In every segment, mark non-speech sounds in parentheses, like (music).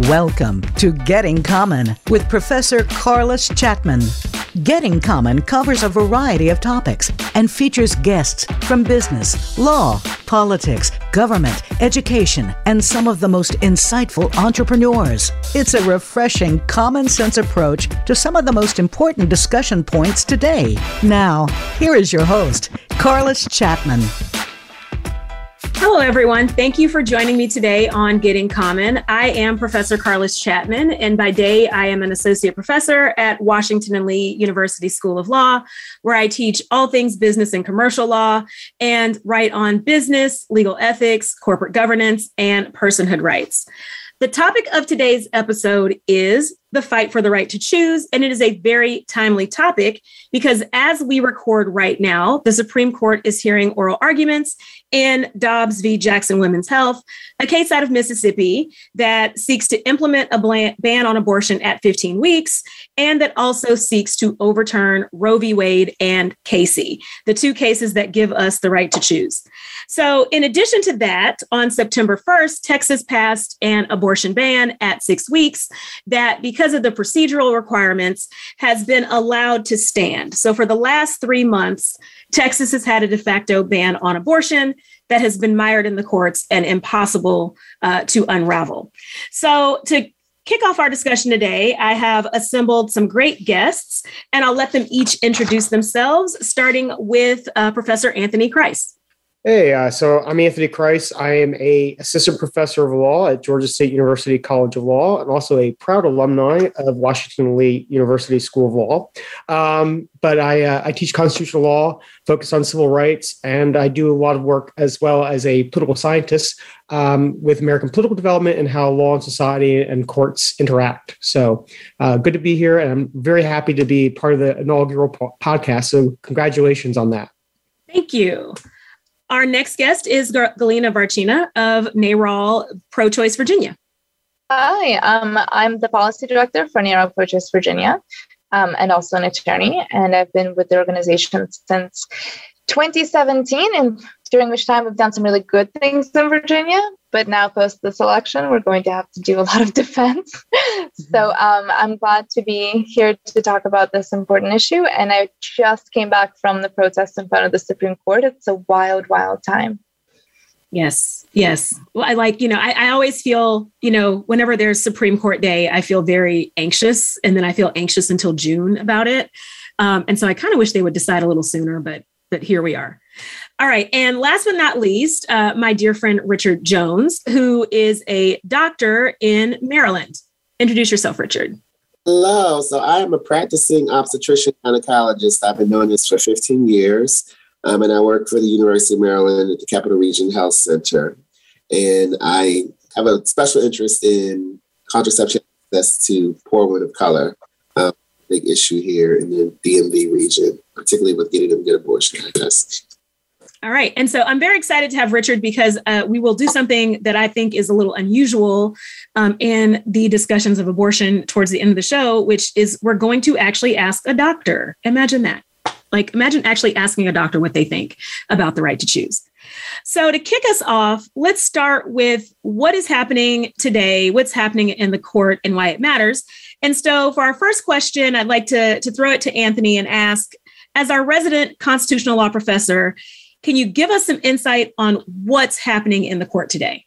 Welcome to Getting Common with Professor Carliss Chatman. Getting Common covers a variety of topics and features guests from business, law, politics, government, education, and some of the most insightful entrepreneurs. It's a refreshing, common sense approach to some of the most important discussion points today. Now, here is your host, Carliss Chatman. Hello, everyone. Thank you for joining me today on Getting Common. I am Professor Carliss Chatman, and by day, I am an associate professor at Washington and Lee University School of Law, where I teach all things business and commercial law and write on business, legal ethics, corporate governance, and personhood rights. The topic of today's episode is the fight for the right to choose. And it is a very timely topic because as we record right now, the Supreme Court is hearing oral arguments in Dobbs v. Jackson Women's Health, a case out of Mississippi that seeks to implement a ban on abortion at 15 weeks and that also seeks to overturn Roe v. Wade and Casey, the two cases that give us the right to choose. So, in addition to that, on September 1st, Texas passed an abortion ban at six weeks that, because of the procedural requirements, has been allowed to stand. So, for the last three months, Texas has had a de facto ban on abortion that has been mired in the courts and impossible uh, to unravel. So, to kick off our discussion today, I have assembled some great guests, and I'll let them each introduce themselves, starting with uh, Professor Anthony Kreis. Hey, uh, so I'm Anthony Kreis. I am a assistant professor of law at Georgia State University College of Law. I'm also a proud alumni of Washington Lee University School of Law. Um, but I, uh, I teach constitutional law, focus on civil rights, and I do a lot of work as well as a political scientist um, with American political development and how law and society and courts interact. So uh, good to be here, and I'm very happy to be part of the inaugural po- podcast. So congratulations on that. Thank you. Our next guest is Galina Varchena of NARAL Pro Choice Virginia. Hi, um, I'm the policy director for NARAL Pro Choice Virginia um, and also an attorney. And I've been with the organization since 2017, and during which time we've done some really good things in Virginia. But now, post this election, we're going to have to do a (laughs) lot of defense. Mm-hmm. so um, I'm glad to be here to talk about this important issue. And I just came back from the protest in front of the Supreme Court. It's a wild, wild time. Yes, yes. Well, I like, you know, I, I, always feel, you know, whenever there's Supreme Court Day, I feel very anxious. And then I feel anxious until June about it. Um, and so I kind of wish they would decide a little sooner, but here we are. All right. And last but not least, uh, my dear friend Richard Jones, who is a doctor in Maryland. Introduce yourself, Richard. Hello. So I am a practicing obstetrician gynecologist. I've been doing this for 15 years. Um, and I work for the University of Maryland at the Capital Region Health Center. And I have a special interest in contraception access to poor women of color. Um, big issue here in the DMV region, particularly with getting them to get abortion access. All right. And so I'm very excited to have Richard because uh, we will do something that I think is a little unusual um, in the discussions of abortion towards the end of the show, which is we're going to actually ask a doctor. Imagine that. Like, imagine actually asking a doctor what they think about the right to choose. So, to kick us off, let's start with what is happening today, what's happening in the court, and why it matters. And so, for our first question, I'd like to, to throw it to Anthony and ask as our resident constitutional law professor, can you give us some insight on what's happening in the court today?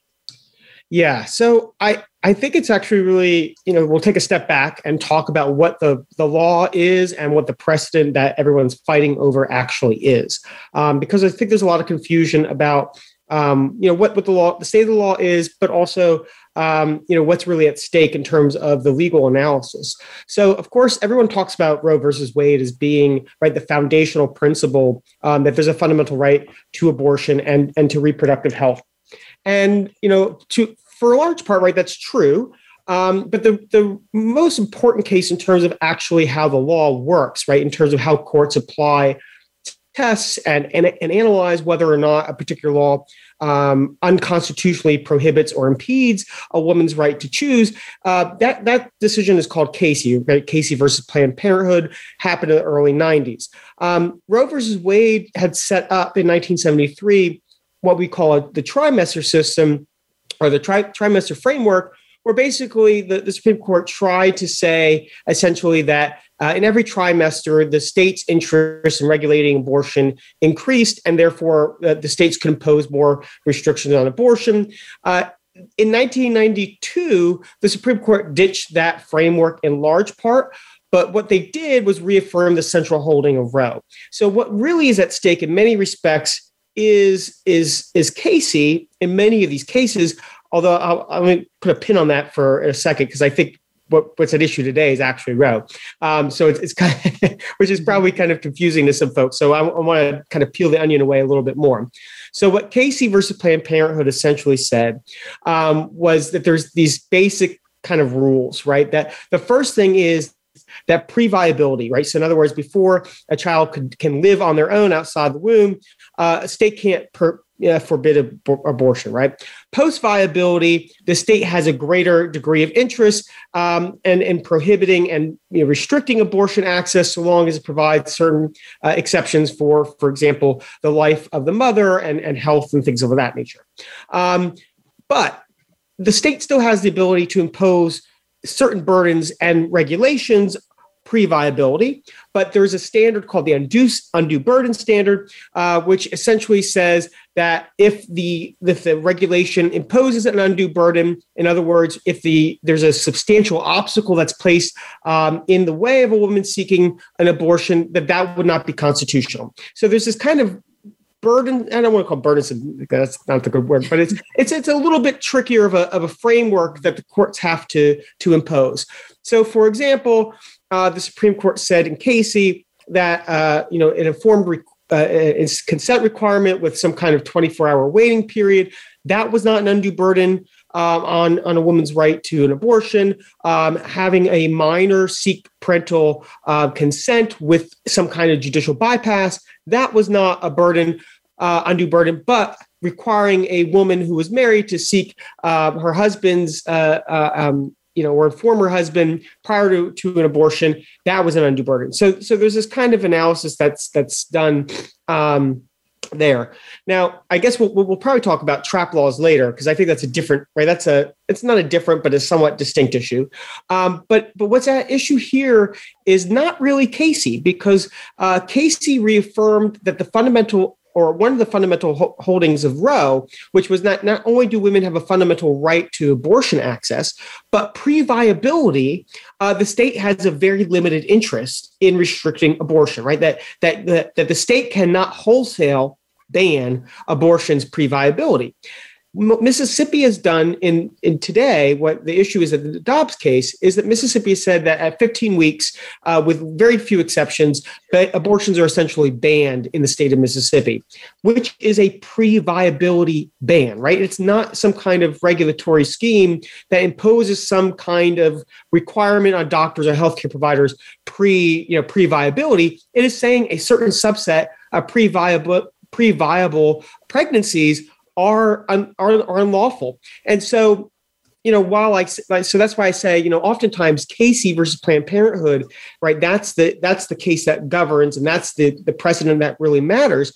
Yeah, so I I think it's actually really you know we'll take a step back and talk about what the the law is and what the precedent that everyone's fighting over actually is, um, because I think there's a lot of confusion about um, you know what what the law the state of the law is, but also um, you know what's really at stake in terms of the legal analysis. So, of course, everyone talks about Roe versus Wade as being right the foundational principle um, that there's a fundamental right to abortion and and to reproductive health, and you know to for a large part, right, that's true. Um, but the, the most important case in terms of actually how the law works, right, in terms of how courts apply tests and, and, and analyze whether or not a particular law um, unconstitutionally prohibits or impedes a woman's right to choose. Uh, that that decision is called Casey. Right? Casey versus Planned Parenthood happened in the early '90s. Um, Roe versus Wade had set up in 1973 what we call the trimester system or the tri- trimester framework, where basically the, the Supreme Court tried to say essentially that uh, in every trimester, the state's interest in regulating abortion increased, and therefore uh, the states could impose more restrictions on abortion. Uh, in 1992, the Supreme Court ditched that framework in large part. But what they did was reaffirm the central holding of Roe. So, what really is at stake in many respects is is is Casey in many of these cases. Although I'll, I'm going to put a pin on that for a second because I think what, what's at issue today is actually Roe. Um, so it's, it's kind of, (laughs) which is probably kind of confusing to some folks. So I, I want to kind of peel the onion away a little bit more. So what Casey versus Planned Parenthood essentially said um, was that there's these basic kind of rules, right? That the first thing is that pre-viability, right? So in other words, before a child could, can live on their own outside the womb, uh, a state can't per, uh, forbid ab- abortion, right? Post viability, the state has a greater degree of interest um, and in prohibiting and you know, restricting abortion access so long as it provides certain uh, exceptions for, for example, the life of the mother and, and health and things of that nature. Um, but the state still has the ability to impose certain burdens and regulations pre-viability, but there's a standard called the undue, undue burden standard, uh, which essentially says that if the if the regulation imposes an undue burden, in other words, if the there's a substantial obstacle that's placed um, in the way of a woman seeking an abortion, that that would not be constitutional. So there's this kind of burden. I don't want to call burdensome. That's not the good word, but it's it's it's a little bit trickier of a of a framework that the courts have to to impose. So, for example, uh, the Supreme Court said in Casey that uh, you know an informed re- uh, consent requirement with some kind of 24 hour waiting period that was not an undue burden um, on on a woman's right to an abortion. Um, having a minor seek parental uh, consent with some kind of judicial bypass that was not a burden, uh, undue burden, but requiring a woman who was married to seek uh, her husband's um, you know, or a former husband prior to, to an abortion, that was an undue burden. So, so there's this kind of analysis that's that's done um, there. Now, I guess we'll, we'll probably talk about trap laws later because I think that's a different right. That's a it's not a different but a somewhat distinct issue. Um, but but what's at issue here is not really Casey because uh, Casey reaffirmed that the fundamental or one of the fundamental ho- holdings of Roe, which was that not only do women have a fundamental right to abortion access, but pre-viability, uh, the state has a very limited interest in restricting abortion. Right, that that that, that the state cannot wholesale ban abortions pre-viability. Mississippi has done in, in today, what the issue is in the Dobbs case is that Mississippi said that at 15 weeks, uh, with very few exceptions, abortions are essentially banned in the state of Mississippi, which is a pre viability ban, right? It's not some kind of regulatory scheme that imposes some kind of requirement on doctors or healthcare providers pre, you know, pre viability. It is saying a certain subset of pre viable pre viable pregnancies are, are, are unlawful. And so, you know, while I so that's why I say, you know, oftentimes Casey versus Planned Parenthood, right? That's the that's the case that governs, and that's the the precedent that really matters.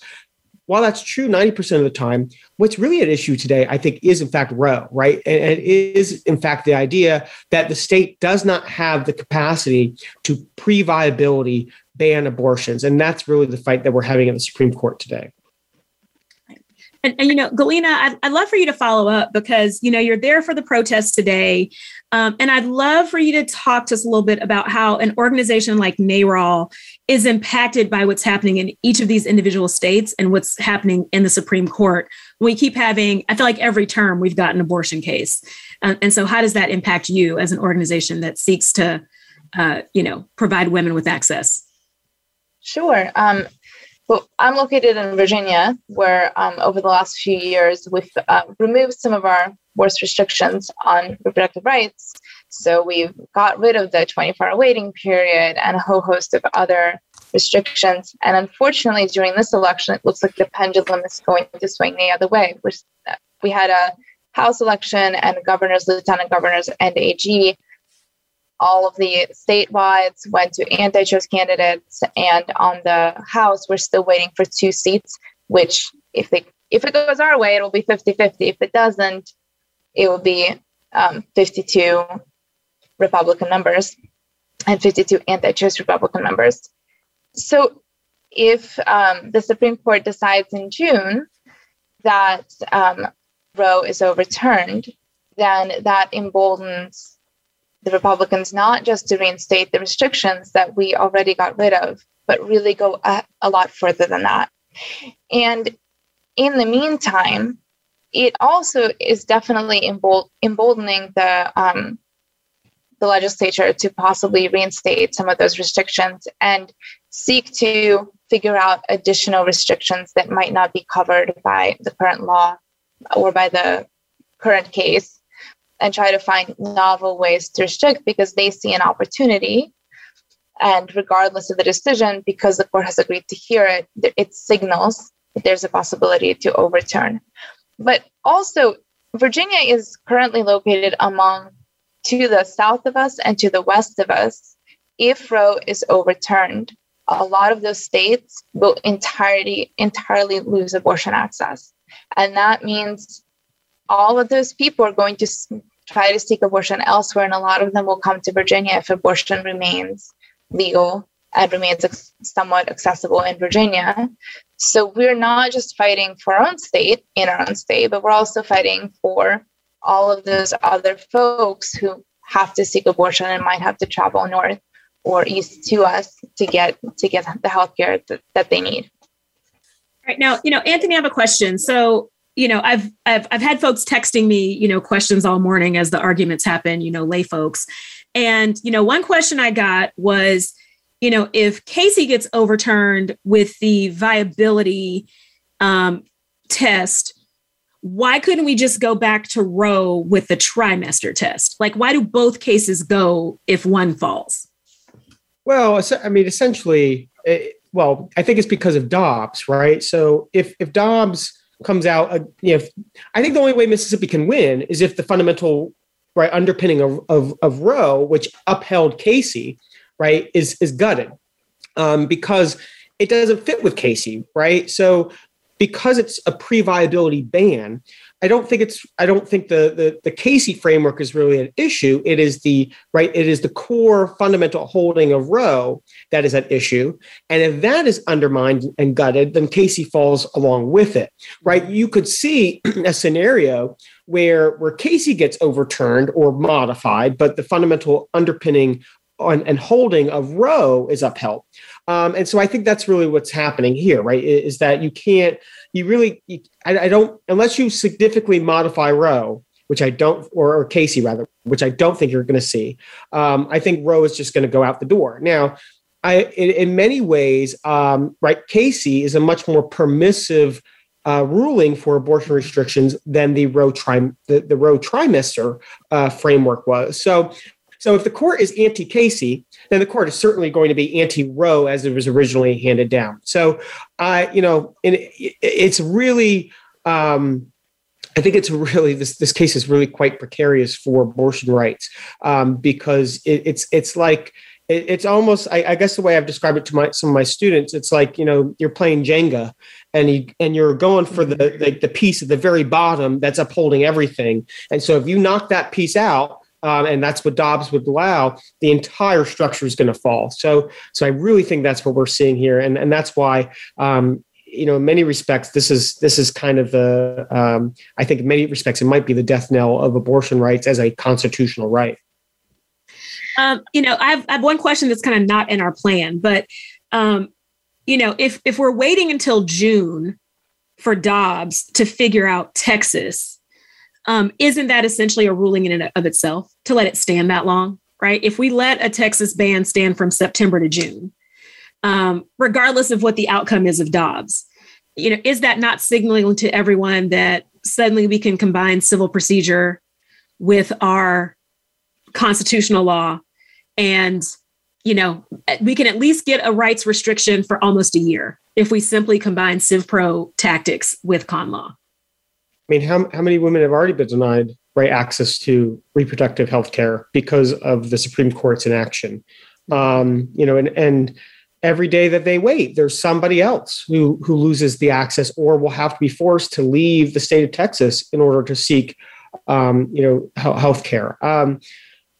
While that's true 90% of the time, what's really at issue today, I think, is in fact Roe, right? And, and it is, in fact, the idea that the state does not have the capacity to pre viability ban abortions. And that's really the fight that we're having at the Supreme Court today. And, and, you know, Galina, I'd, I'd, love for you to follow up because, you know, you're there for the protest today. Um, and I'd love for you to talk to us a little bit about how an organization like NARAL is impacted by what's happening in each of these individual states and what's happening in the Supreme Court. We keep having, I feel like every term we've got an abortion case. Uh, and so, how does that impact you as an organization that seeks to, uh, you know, provide women with access? Sure. Um, well, I'm located in Virginia, where um, over the last few years we've uh, removed some of our worst restrictions on reproductive rights. So we've got rid of the 24 hour waiting period and a whole host of other restrictions. And unfortunately, during this election, it looks like the pendulum is going to swing the other way. We had a House election and governors, lieutenant governors, and AG all of the statewide went to anti-choice candidates, and on the House, we're still waiting for two seats. Which, if they if it goes our way, it will be 50-50. If it doesn't, it will be um, 52 Republican members and 52 anti choice Republican members. So if um, the Supreme Court decides in June that um, Roe is overturned, then that emboldens the Republicans not just to reinstate the restrictions that we already got rid of, but really go a, a lot further than that. And in the meantime, it also is definitely embold- emboldening the um, the legislature to possibly reinstate some of those restrictions and seek to figure out additional restrictions that might not be covered by the current law or by the current case and try to find novel ways to restrict because they see an opportunity. And regardless of the decision because the court has agreed to hear it it signals that there's a possibility to overturn. But also virginia is currently located among to the south of us and to the west of us, if Roe is overturned, a lot of those states will entirely entirely lose abortion access, and that means all of those people are going to try to seek abortion elsewhere, and a lot of them will come to Virginia if abortion remains legal and remains ex- somewhat accessible in Virginia. So we're not just fighting for our own state in our own state, but we're also fighting for all of those other folks who have to seek abortion and might have to travel north or east to us to get to get the health care that, that they need. Right now, you know, Anthony, I have a question. So, you know, I've I've I've had folks texting me, you know, questions all morning as the arguments happen, you know, lay folks. And, you know, one question I got was, you know, if Casey gets overturned with the viability um, test, why couldn't we just go back to Roe with the trimester test? Like, why do both cases go if one falls? Well, I mean, essentially, it, well, I think it's because of Dobbs, right? So if if Dobbs comes out, uh, you know, I think the only way Mississippi can win is if the fundamental right underpinning of of, of Roe, which upheld Casey, right, is is gutted um, because it doesn't fit with Casey, right? So because it's a pre-viability ban, I don't think it's I don't think the, the the Casey framework is really an issue. It is the right, it is the core fundamental holding of Roe that is at issue. And if that is undermined and gutted, then Casey falls along with it. Right. You could see (clears throat) a scenario where where Casey gets overturned or modified, but the fundamental underpinning on, and holding of Roe is upheld. Um, and so I think that's really what's happening here, right? Is that you can't, you really, you, I, I, don't, unless you significantly modify Roe, which I don't, or, or Casey rather, which I don't think you're going to see. Um, I think Roe is just going to go out the door. Now, I, in, in many ways, um, right, Casey is a much more permissive uh, ruling for abortion restrictions than the Roe trim the, the Roe trimester uh, framework was. So so if the court is anti Casey, then the court is certainly going to be anti Roe as it was originally handed down. So I, uh, you know, it, it's really, um, I think it's really this this case is really quite precarious for abortion rights um, because it, it's it's like it, it's almost I, I, guess the way I've described it to my some of my students it's like you know you're playing Jenga and you and you're going for the, the the piece at the very bottom that's upholding everything and so if you knock that piece out um, and that's what Dobbs would allow, the entire structure is going to fall. So, so I really think that's what we're seeing here, and and that's why. Um, you know, in many respects, this is this is kind of the. Um, I think in many respects, it might be the death knell of abortion rights as a constitutional right. Um, you know, I have, I have one question that's kind of not in our plan, but um, you know, if if we're waiting until June for Dobbs to figure out Texas, um, isn't that essentially a ruling in and of itself to let it stand that long, right? If we let a Texas ban stand from September to June, um, regardless of what the outcome is of Dobbs, you know, is that not signaling to everyone that suddenly we can combine civil procedure with our constitutional law and you know we can at least get a rights restriction for almost a year if we simply combine civ pro tactics with con law mean, how, how many women have already been denied right access to reproductive health care because of the Supreme Court's inaction? Um, you know, and and every day that they wait, there's somebody else who who loses the access or will have to be forced to leave the state of Texas in order to seek um, you know, health care. Um,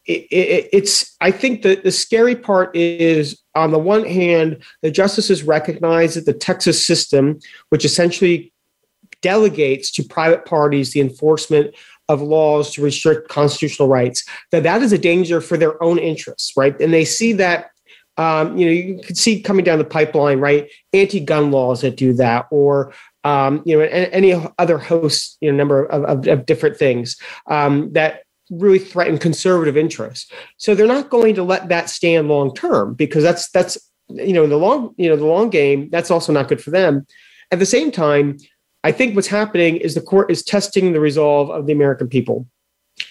it, it, it's I think that the scary part is on the one hand, the justices recognize that the Texas system, which essentially delegates to private parties the enforcement of laws to restrict constitutional rights, that that is a danger for their own interests, right? And they see that um, you know, you can see coming down the pipeline, right? Anti-gun laws that do that, or um, you know, any other host, you know, number of, of, of different things um, that really threaten conservative interests. So they're not going to let that stand long term because that's that's you know in the long you know the long game that's also not good for them. At the same time, I think what's happening is the court is testing the resolve of the American people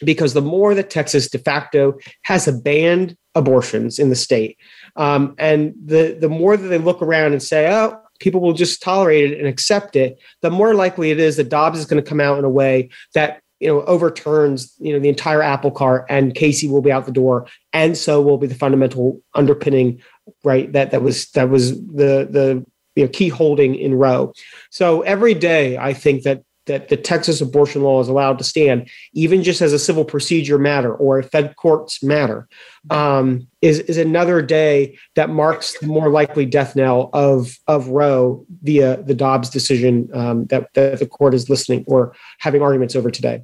because the more that Texas de facto has banned abortions in the state, um, and the the more that they look around and say, oh, people will just tolerate it and accept it, the more likely it is that Dobbs is going to come out in a way that you know overturns you know the entire apple cart and casey will be out the door and so will be the fundamental underpinning right that that was that was the the you know, key holding in roe so every day i think that that the Texas abortion law is allowed to stand, even just as a civil procedure matter or a Fed courts matter, um, is is another day that marks the more likely death knell of of Roe via the Dobbs decision um, that that the court is listening or having arguments over today.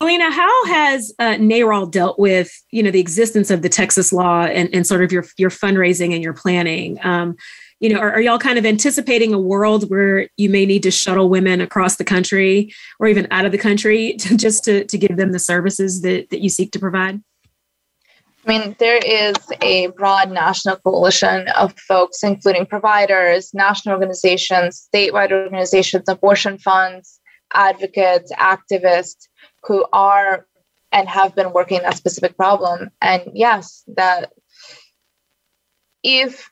Alina, how has uh, NARAL dealt with you know the existence of the Texas law and, and sort of your your fundraising and your planning? Um, you know, are, are y'all kind of anticipating a world where you may need to shuttle women across the country or even out of the country (laughs) to, just to, to give them the services that, that you seek to provide? I mean, there is a broad national coalition of folks, including providers, national organizations, statewide organizations, abortion funds, advocates, activists who are and have been working that specific problem. And yes, that if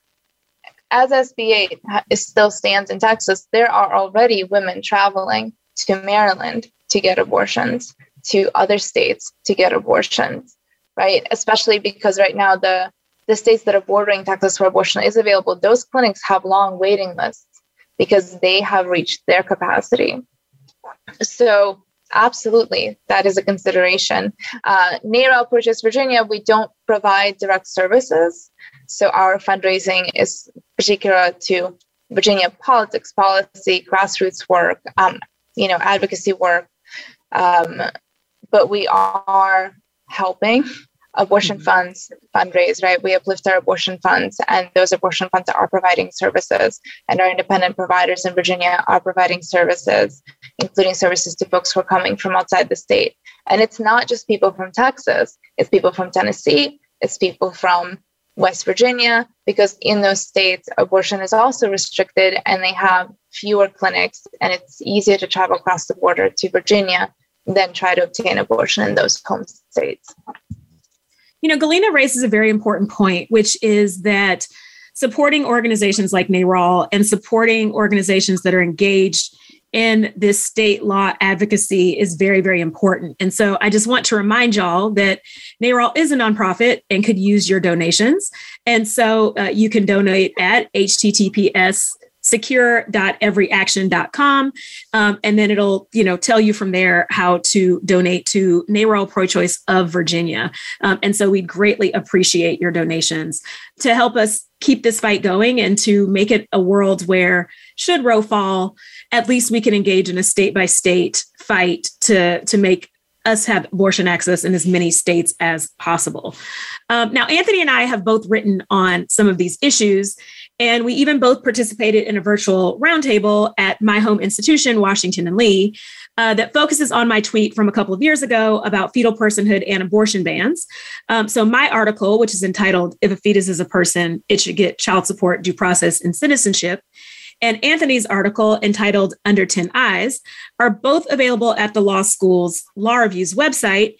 as SB 8 still stands in Texas, there are already women traveling to Maryland to get abortions, to other states to get abortions, right? Especially because right now the the states that are bordering Texas where abortion is available, those clinics have long waiting lists because they have reached their capacity. So absolutely, that is a consideration. Uh, NARAL Pro Choice Virginia, we don't provide direct services. So our fundraising is particular to Virginia politics, policy, grassroots work, um, you know, advocacy work. Um, but we are helping abortion mm-hmm. funds fundraise, right? We uplift our abortion funds, and those abortion funds are providing services, and our independent providers in Virginia are providing services, including services to folks who are coming from outside the state. And it's not just people from Texas, it's people from Tennessee, it's people from West Virginia, because in those states, abortion is also restricted and they have fewer clinics, and it's easier to travel across the border to Virginia than try to obtain abortion in those home states. You know, Galina raises a very important point, which is that supporting organizations like NARAL and supporting organizations that are engaged in this state law advocacy is very, very important. And so I just want to remind y'all that NARAL is a nonprofit and could use your donations. And so uh, you can donate at https secure.everyaction.com um, and then it'll you know tell you from there how to donate to NARAL pro-choice of virginia um, and so we'd greatly appreciate your donations to help us keep this fight going and to make it a world where should roe fall at least we can engage in a state by state fight to to make us have abortion access in as many states as possible. Um, now, Anthony and I have both written on some of these issues, and we even both participated in a virtual roundtable at my home institution, Washington and Lee, uh, that focuses on my tweet from a couple of years ago about fetal personhood and abortion bans. Um, so, my article, which is entitled If a Fetus is a Person, It Should Get Child Support, Due Process, and Citizenship, and Anthony's article entitled Under 10 Eyes are both available at the law school's Law Review's website,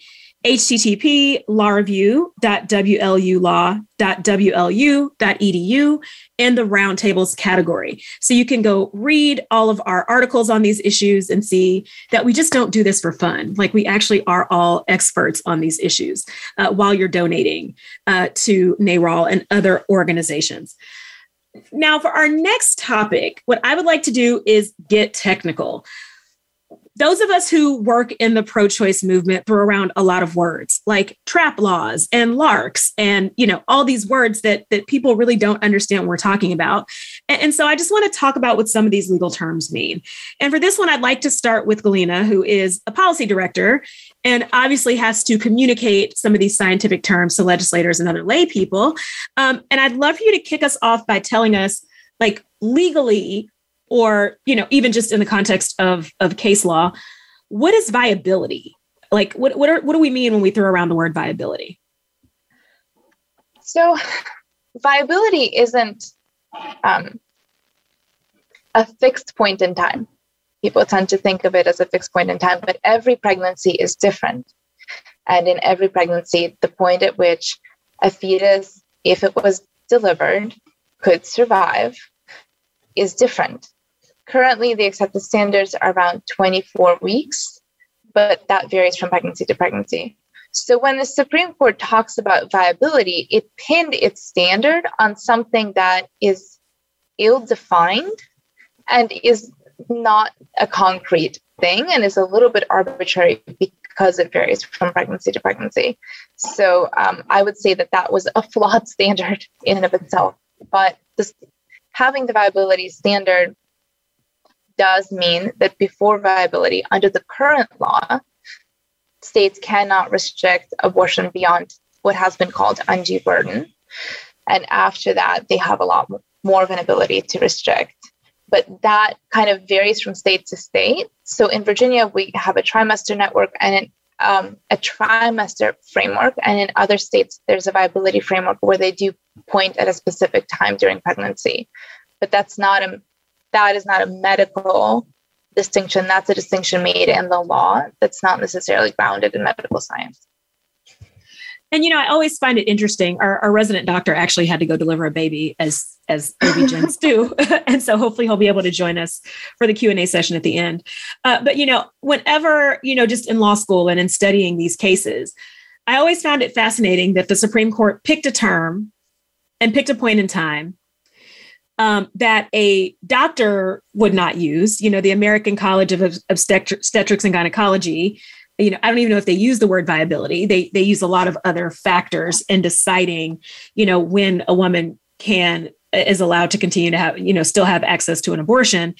http lawreview.wlulaw.wlu.edu in the roundtables category. So you can go read all of our articles on these issues and see that we just don't do this for fun. Like we actually are all experts on these issues uh, while you're donating uh, to NARAL and other organizations. Now, for our next topic, what I would like to do is get technical. Those of us who work in the pro-choice movement throw around a lot of words like trap laws and LARCs and you know all these words that that people really don't understand what we're talking about. And, and so i just want to talk about what some of these legal terms mean. And for this one i'd like to start with galina who is a policy director and obviously has to communicate some of these scientific terms to legislators and other lay people. Um, and i'd love for you to kick us off by telling us like legally or you know even just in the context of of case law what is viability? Like what what, are, what do we mean when we throw around the word viability? So viability isn't um, a fixed point in time. People tend to think of it as a fixed point in time but every pregnancy is different. And in every pregnancy the point at which a fetus if it was delivered could survive is different Currently, the accepted standards are around 24 weeks, but that varies from pregnancy to pregnancy. So when the Supreme Court talks about viability, it pinned its standard on something that is ill defined and is not a concrete thing and is a little bit arbitrary because it varies from pregnancy to pregnancy. So um, I would say that that was a flawed (laughs) standard in and of itself. But this, having the viability standard does mean that before viability, under the current law, states cannot restrict abortion beyond what has been called undue burden. And after that, they have a lot more of an ability to restrict. But that kind of varies from state to state. So in Virginia, we have a trimester network and um, a trimester framework. And in other states, there's a viability framework where they do point at a specific time during pregnancy. But that's not a that is not a medical distinction. That's a distinction made in the law that's not necessarily grounded in medical science. And you know, I always find it interesting. Our, our resident doctor actually had to go deliver a baby, as as OB-GYNs do, (laughs) and so hopefully he'll be able to join us for the Q and A session at the end. Uh, but you know, whenever you know, just in law school and in studying these cases, I always found it fascinating that the Supreme Court picked a term and picked a point in time um, that a doctor would not use. You know, the American College of Obstetrics and Gynecology. You know, I don't even know if they use the word viability. They they use a lot of other factors in deciding, you know, when a woman can is allowed to continue to have, you know, still have access to an abortion.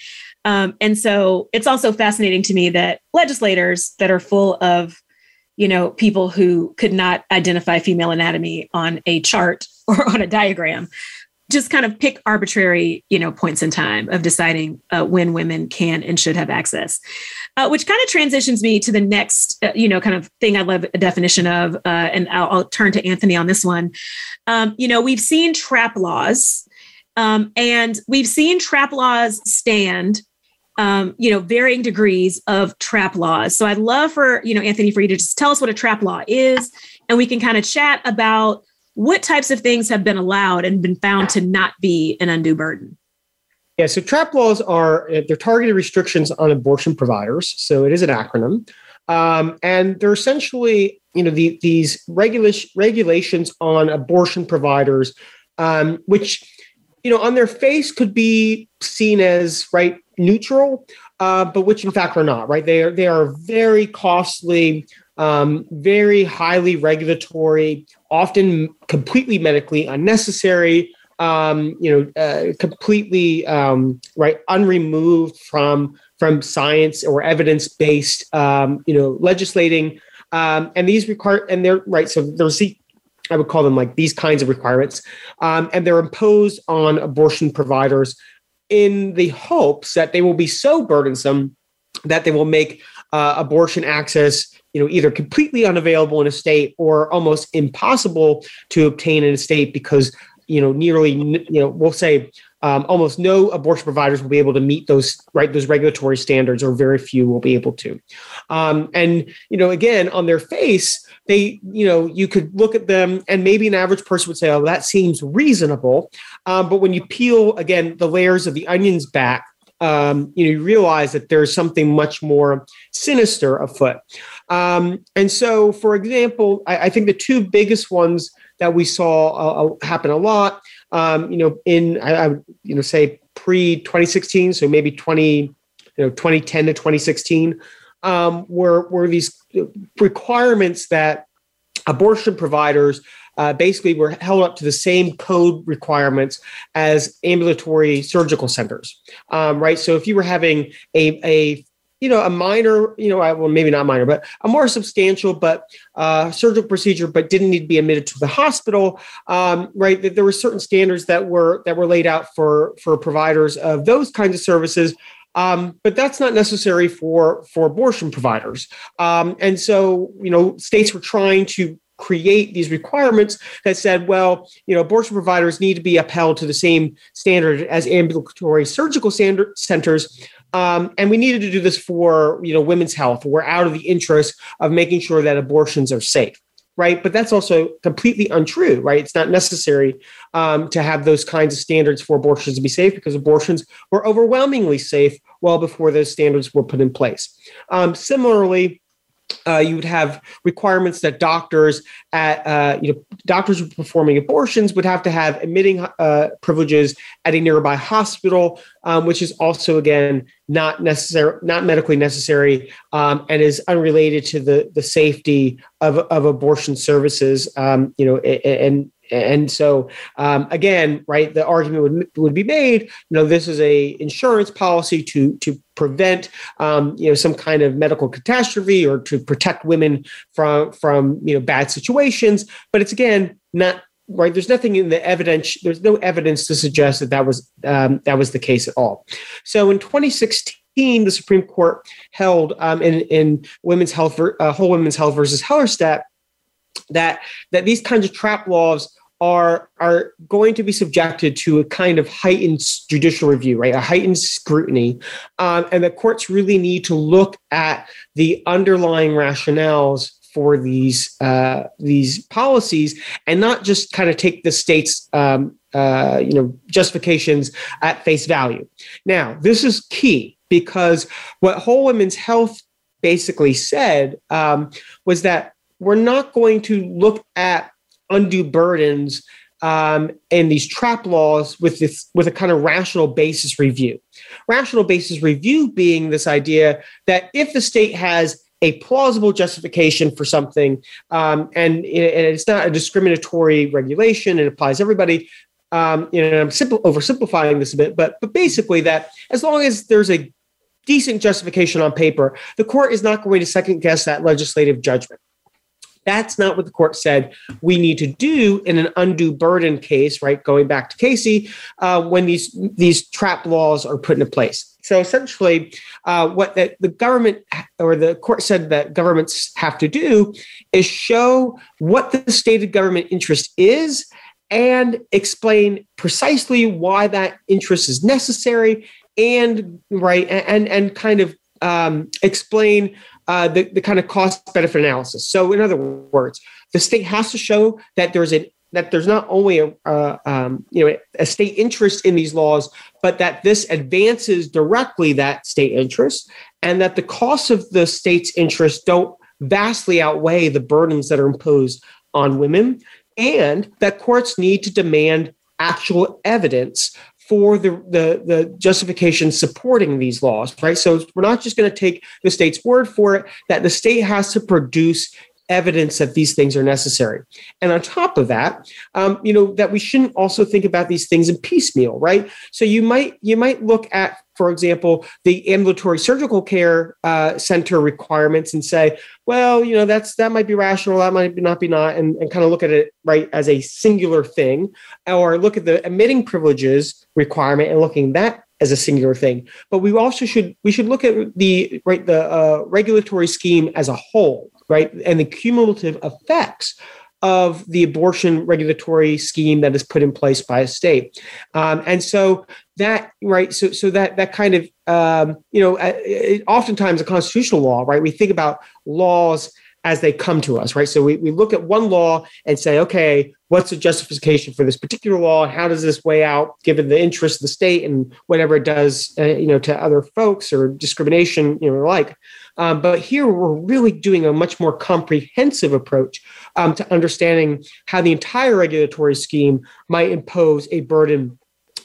Um, and so it's also fascinating to me that legislators that are full of, you know, people who could not identify female anatomy on a chart (laughs) or on a diagram just kind of pick arbitrary, you know, points in time of deciding uh, when women can and should have access, uh, which kind of transitions me to the next, uh, you know, kind of thing I love a definition of, uh, and I'll, I'll, turn to Anthony on this one. Um, you know, we've seen trap laws, um, and we've seen trap laws stand. Um, you know, varying degrees of trap laws. So I'd love for, you know, Anthony, for you to just tell us what a trap law is, and we can kind of chat about what types of things have been allowed and been found to not be an undue burden? Yeah, so TRAP laws are they're targeted restrictions on abortion providers. So it is an acronym, um, and they're essentially you know the, these regulation regulations on abortion providers, um, which you know on their face could be seen as right neutral, uh, but which in fact are not. Right, they are they are very costly um, very highly regulatory, often completely medically unnecessary, um, you know, uh, completely um, right unremoved from from science or evidence based, um, you know, legislating. Um, and these require, and they're right. So there's the, I would call them like these kinds of requirements, um, and they're imposed on abortion providers in the hopes that they will be so burdensome that they will make uh, abortion access you know either completely unavailable in a state or almost impossible to obtain in a state because you know nearly you know we'll say um, almost no abortion providers will be able to meet those right those regulatory standards or very few will be able to um, and you know again on their face they you know you could look at them and maybe an average person would say oh that seems reasonable um, but when you peel again the layers of the onions back um, you know, you realize that there's something much more sinister afoot. Um, and so, for example, I, I, think the two biggest ones that we saw uh, uh happen a lot, um, you know, in I, I, would you know say pre 2016, so maybe 20, you know, 2010 to 2016. um, were were these requirements that abortion providers uh, basically were held up to the same code requirements as ambulatory surgical centers, um, right? So if you were having a, a you know, a minor, you know, well, maybe not minor, but a more substantial, but uh, surgical procedure, but didn't need to be admitted to the hospital, um, right? That there were certain standards that were that were laid out for for providers of those kinds of services. Um, but that's not necessary for for abortion providers. Um, and so, you know, states were trying to create these requirements that said, well, you know, abortion providers need to be upheld to the same standard as ambulatory surgical standard centers. Um, and we needed to do this for you know women's health. We're out of the interest of making sure that abortions are safe, right? But that's also completely untrue, right? It's not necessary um, to have those kinds of standards for abortions to be safe because abortions were overwhelmingly safe well before those standards were put in place. Um, similarly, uh, you would have requirements that doctors at uh, you know doctors performing abortions would have to have admitting uh, privileges at a nearby hospital, um, which is also again not necessary, not medically necessary, um, and is unrelated to the the safety of of abortion services. Um, you know, and and so um, again, right, the argument would would be made. You know, this is a insurance policy to to prevent um, you know some kind of medical catastrophe or to protect women from from you know bad situations. But it's again not right there's nothing in the evidence there's no evidence to suggest that that was um, that was the case at all so in 2016 the Supreme Court held um, in, in women's health, uh, whole women's health versus Hellerstedt, that that these kinds of trap laws are are going to be subjected to a kind of heightened judicial review, right? A heightened scrutiny, um, and the courts really need to look at the underlying rationales for these uh, these policies and not just kind of take the state's um, uh, you know justifications at face value. Now, this is key because what Whole Women's Health basically said um, was that we're not going to look at undue burdens um, and these trap laws with this with a kind of rational basis review. Rational basis review being this idea that if the state has a plausible justification for something, um, and, and, it's not a discriminatory regulation, it applies to everybody. Um, you know, I'm simple oversimplifying this a bit, but but basically that as long as there's a decent justification on paper, the court is not going to second guess that legislative judgment. That's not what the court said we need to do in an undue burden case, right? Going back to Casey, uh, when these these trap laws are put into place. So essentially, uh, what the, the government or the court said that governments have to do is show what the stated government interest is and explain precisely why that interest is necessary and right and and kind of um, explain uh, the, the kind of cost benefit analysis. So, in other words, the state has to show that there's a that there's not only a uh, um, you know a state interest in these laws, but that this advances directly that state interest, and that the costs of the state's interest don't vastly outweigh the burdens that are imposed on women, and that courts need to demand actual evidence for the, the, the justification supporting these laws, right? So we're not just going to take the state's word for it, that the state has to produce evidence that these things are necessary. And on top of that, um, you know, that we shouldn't also think about these things in piecemeal, right? So you might you might look at for example, the ambulatory surgical care uh, center requirements and say, well, you know, that's that might be rational, that might not be not, and, and kind of look at it right as a singular thing, or look at the admitting privileges requirement and looking that as a singular thing. But we also should we should look at the right the uh, regulatory scheme as a whole, right, and the cumulative effects of the abortion regulatory scheme that is put in place by a state. Um, and so that right so so that that kind of um, you know uh, oftentimes a constitutional law right? We think about laws as they come to us right? So we, we look at one law and say okay what's the justification for this particular law? And how does this weigh out given the interest of the state and whatever it does uh, you know to other folks or discrimination you know like um, but here we're really doing a much more comprehensive approach um, to understanding how the entire regulatory scheme might impose a burden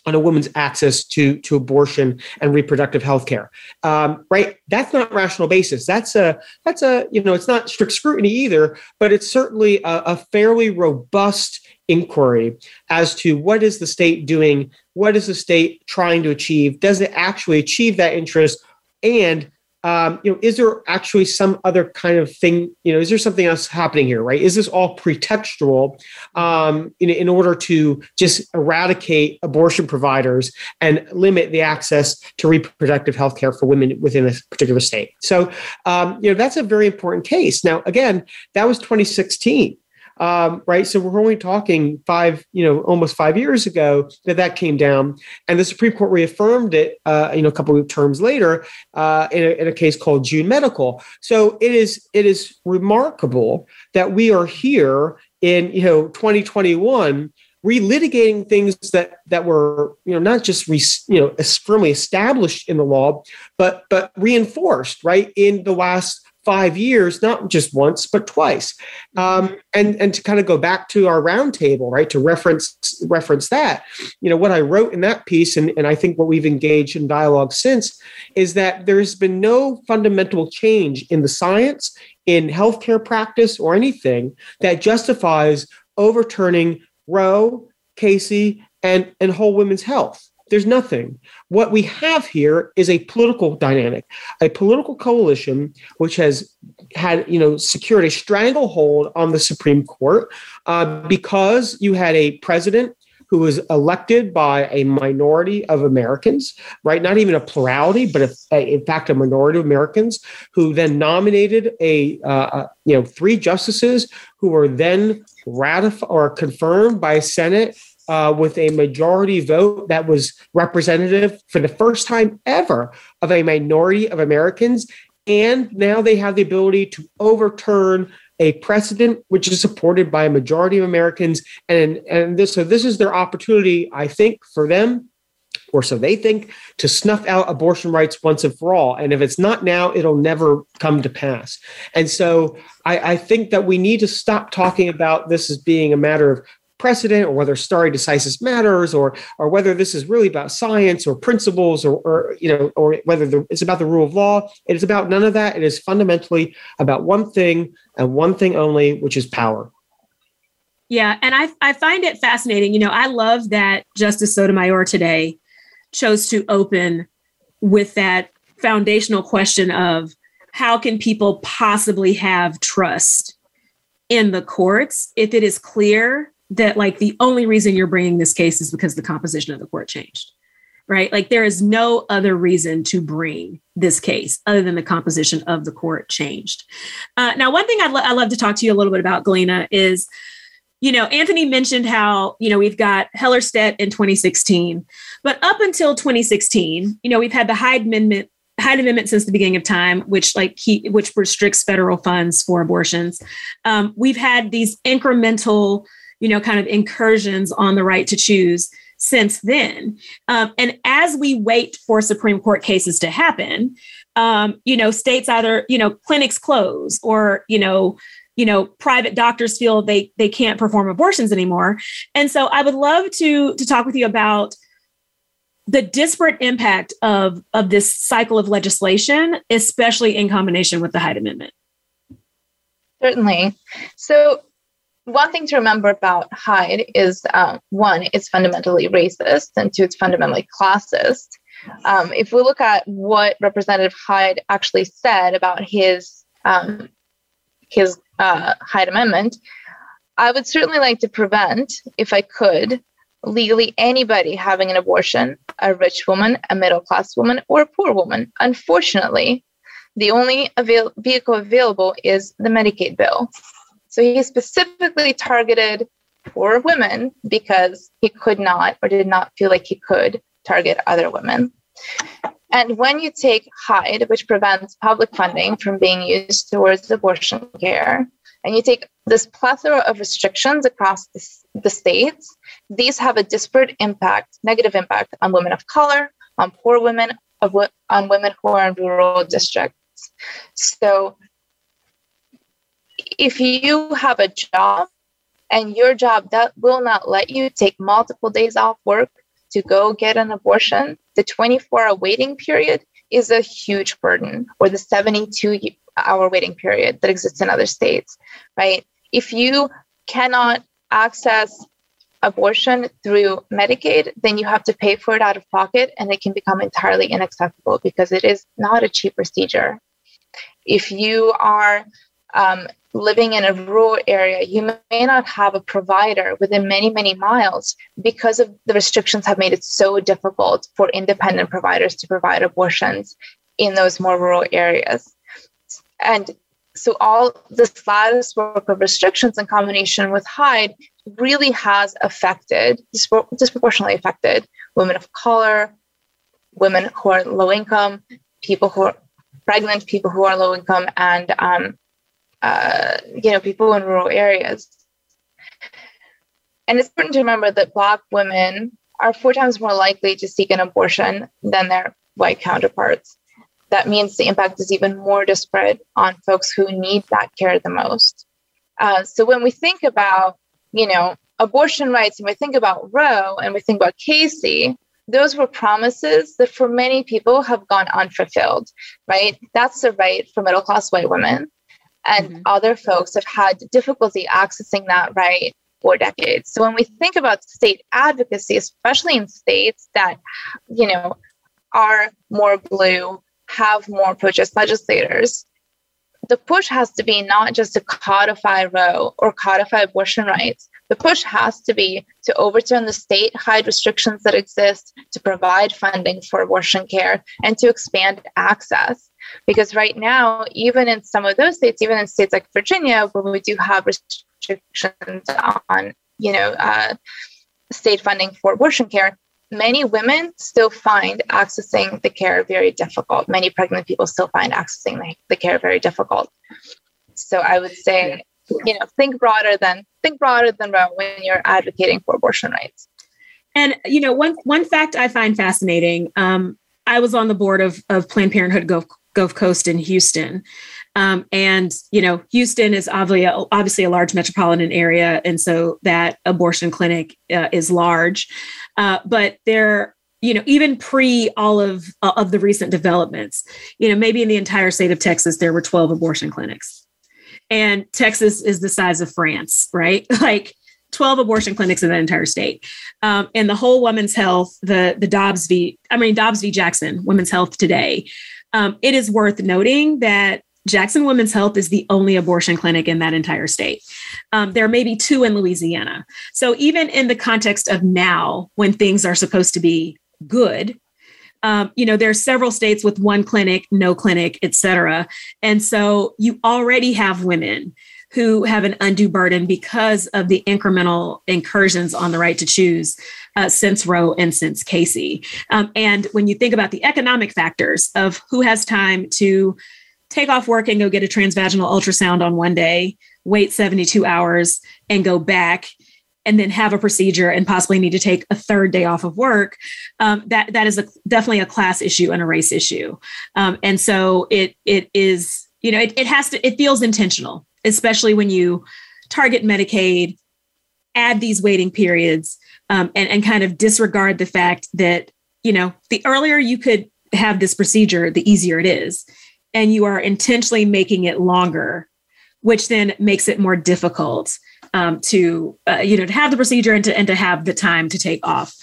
on a woman's access to to abortion and reproductive health care um, right that's not rational basis. That's a that's a you know it's not strict scrutiny either but it's certainly a, a fairly robust inquiry as to what is the state doing what is the state trying to achieve? Does it actually achieve that interest? And um, you know, is there actually some other kind of thing? You know, is there something else happening here? Right? Is this all pretextual um, in, in order to just eradicate abortion providers and limit the access to reproductive health care for women within a particular state? So, um, you know, that's a very important case. Now, again, that was 2016 um, right? So we're only talking five, you know, almost five years ago that that came down, and the Supreme Court reaffirmed it, uh, you know, a couple of terms later uh, in, a, in a case called June Medical. So it is it is remarkable that we are here in you know 2021 relitigating things that that were you know not just re, you know firmly established in the law but but reinforced right in the last five years, not just once, but twice. Um, and, and to kind of go back to our roundtable, right, to reference reference that, you know, what I wrote in that piece, and, and I think what we've engaged in dialogue since, is that there has been no fundamental change in the science, in healthcare practice, or anything that justifies overturning Roe, Casey, and, and whole women's health. There's nothing. What we have here is a political dynamic, a political coalition which has had, you know, secured a stranglehold on the Supreme Court uh, because you had a president who was elected by a minority of Americans, right? Not even a plurality, but a, a, in fact, a minority of Americans who then nominated a, uh, you know, three justices who were then ratified or confirmed by a Senate uh, with a majority vote that was representative for the first time ever of a minority of Americans. And now they have the ability to overturn a precedent which is supported by a majority of Americans. And, and this, so this is their opportunity, I think, for them, or so they think, to snuff out abortion rights once and for all. And if it's not now, it'll never come to pass. And so I, I think that we need to stop talking about this as being a matter of precedent or whether stare decisis matters or or whether this is really about science or principles or, or you know or whether the, it's about the rule of law. It is about none of that. It is fundamentally about one thing and one thing only which is power. Yeah and i i find it fascinating. You know i love that justice sotomayor today chose to open with that foundational question of how can people possibly have trust in the courts if it is clear that like the only reason you're bringing this case is because the composition of the court changed right like there is no other reason to bring this case other than the composition of the court changed uh, now one thing I'd, lo- I'd love to talk to you a little bit about Galina is you know anthony mentioned how you know we've got hellerstedt in 2016 but up until 2016 you know we've had the hyde amendment Hyde Amendment since the beginning of time, which like he which restricts federal funds for abortions. Um, we've had these incremental you know, kind of incursions on the right to choose since then. Um, and as we wait for Supreme Court cases to happen, um, you know, states either, you know, clinics close or, you know, you know, private doctors feel they they can't perform abortions anymore. And so I would love to to talk with you about the disparate impact of of this cycle of legislation, especially in combination with the Hyde Amendment. Certainly. So one thing to remember about Hyde is um, one, it's fundamentally racist, and two, it's fundamentally classist. Um, if we look at what Representative Hyde actually said about his um, his uh, Hyde Amendment, I would certainly like to prevent, if I could, legally anybody having an abortion, a rich woman, a middle class woman, or a poor woman. Unfortunately, the only avail- vehicle available is the Medicaid bill. So he specifically targeted poor women because he could not or did not feel like he could target other women. And when you take Hyde, which prevents public funding from being used towards abortion care, and you take this plethora of restrictions across the, the states, these have a disparate impact, negative impact on women of color, on poor women, on women who are in rural districts. So if you have a job and your job that will not let you take multiple days off work to go get an abortion, the 24 hour waiting period is a huge burden, or the 72 hour waiting period that exists in other states, right? If you cannot access abortion through Medicaid, then you have to pay for it out of pocket and it can become entirely inaccessible because it is not a cheap procedure. If you are um, living in a rural area, you may not have a provider within many, many miles because of the restrictions have made it so difficult for independent providers to provide abortions in those more rural areas. And so all this lattice work of restrictions in combination with Hyde really has affected, disproportionately affected women of color, women who are low income, people who are pregnant, people who are low income, and um, uh, you know people in rural areas. And it's important to remember that Black women are four times more likely to seek an abortion than their white counterparts. That means the impact is even more disparate on folks who need that care the most. Uh, so when we think about, you know, abortion rights and we think about Roe and we think about Casey, those were promises that for many people have gone unfulfilled, right? That's the right for middle class white women. And mm-hmm. other folks have had difficulty accessing that right for decades. So when we think about state advocacy, especially in states that, you know, are more blue, have more pro-choice legislators, the push has to be not just to codify Roe or codify abortion rights. The push has to be to overturn the state Hyde restrictions that exist, to provide funding for abortion care, and to expand access. Because right now, even in some of those states, even in states like Virginia, where we do have restrictions on, you know, uh, state funding for abortion care, many women still find accessing the care very difficult. Many pregnant people still find accessing the, the care very difficult. So I would say, you know, think broader than think broader than when you're advocating for abortion rights. And you know, one one fact I find fascinating. Um, I was on the board of of Planned Parenthood Gulf, Gulf Coast in Houston, um, and you know, Houston is obviously a, obviously a large metropolitan area, and so that abortion clinic uh, is large. Uh, but there, you know, even pre all of uh, of the recent developments, you know, maybe in the entire state of Texas there were 12 abortion clinics, and Texas is the size of France, right? (laughs) Like 12 abortion clinics in that entire state. Um, and the whole women's health, the the Dobbs v. I mean Dobbs v. Jackson, Women's Health Today. Um, it is worth noting that Jackson Women's Health is the only abortion clinic in that entire state. Um, there may be two in Louisiana. So even in the context of now, when things are supposed to be good, um, you know, there are several states with one clinic, no clinic, et cetera. And so you already have women who have an undue burden because of the incremental incursions on the right to choose uh, since Roe and since Casey. Um, and when you think about the economic factors of who has time to take off work and go get a transvaginal ultrasound on one day, wait 72 hours and go back and then have a procedure and possibly need to take a third day off of work um, that that is a, definitely a class issue and a race issue um, and so it it is you know it, it has to it feels intentional especially when you target medicaid add these waiting periods um, and, and kind of disregard the fact that you know the earlier you could have this procedure the easier it is and you are intentionally making it longer, which then makes it more difficult um, to uh, you know to have the procedure and to and to have the time to take off.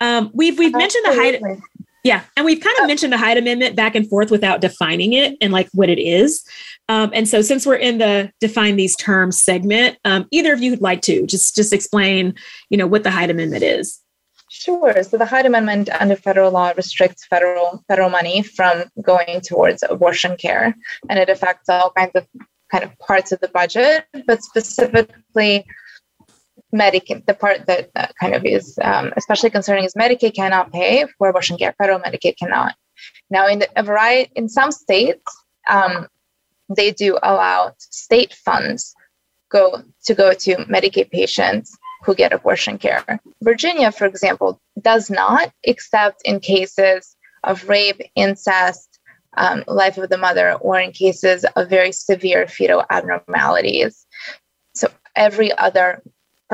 Um, we've we've mentioned the Hyde, yeah, and we've kind of mentioned the Hyde Amendment back and forth without defining it and like what it is. Um, and so, since we're in the define these terms segment, um, either of you would like to just just explain, you know, what the Hyde Amendment is. Sure. So the Hyde Amendment under federal law restricts federal federal money from going towards abortion care, and it affects all kinds of kind of parts of the budget, but specifically Medicaid, the part that, that kind of is um, especially concerning is Medicaid cannot pay for abortion care. Federal Medicaid cannot. Now, in a variety in some states, um, they do allow state funds go to go to Medicaid patients who get abortion care. Virginia, for example, does not, except in cases of rape, incest, um, life of the mother, or in cases of very severe fetal abnormalities. So every other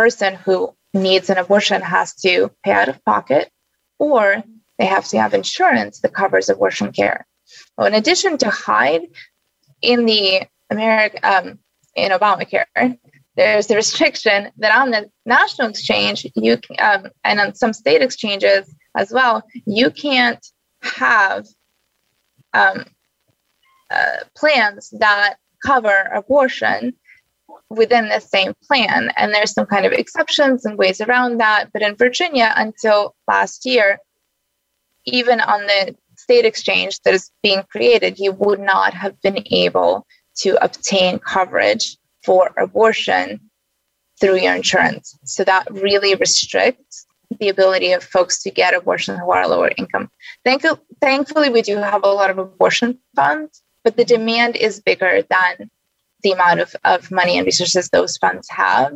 person who needs an abortion has to pay out of pocket or they have to have insurance that covers abortion care. Well, in addition to Hyde, in the America, um, in Obamacare, there's the restriction that on the national exchange, you um, and on some state exchanges as well, you can't have um, uh, plans that cover abortion within the same plan. And there's some kind of exceptions and ways around that. But in Virginia, until last year, even on the state exchange that is being created, you would not have been able to obtain coverage for abortion through your insurance. So that really restricts the ability of folks to get abortion who are lower income. Thank- thankfully, we do have a lot of abortion funds, but the demand is bigger than the amount of, of money and resources those funds have.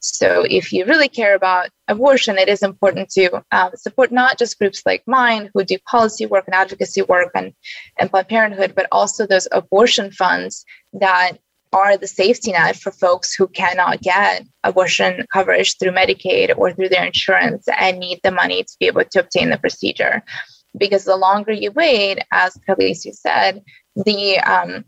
So, if you really care about abortion, it is important to um, support not just groups like mine who do policy work and advocacy work and, and Planned Parenthood, but also those abortion funds that are the safety net for folks who cannot get abortion coverage through Medicaid or through their insurance and need the money to be able to obtain the procedure. Because the longer you wait, as Carliss said, the um,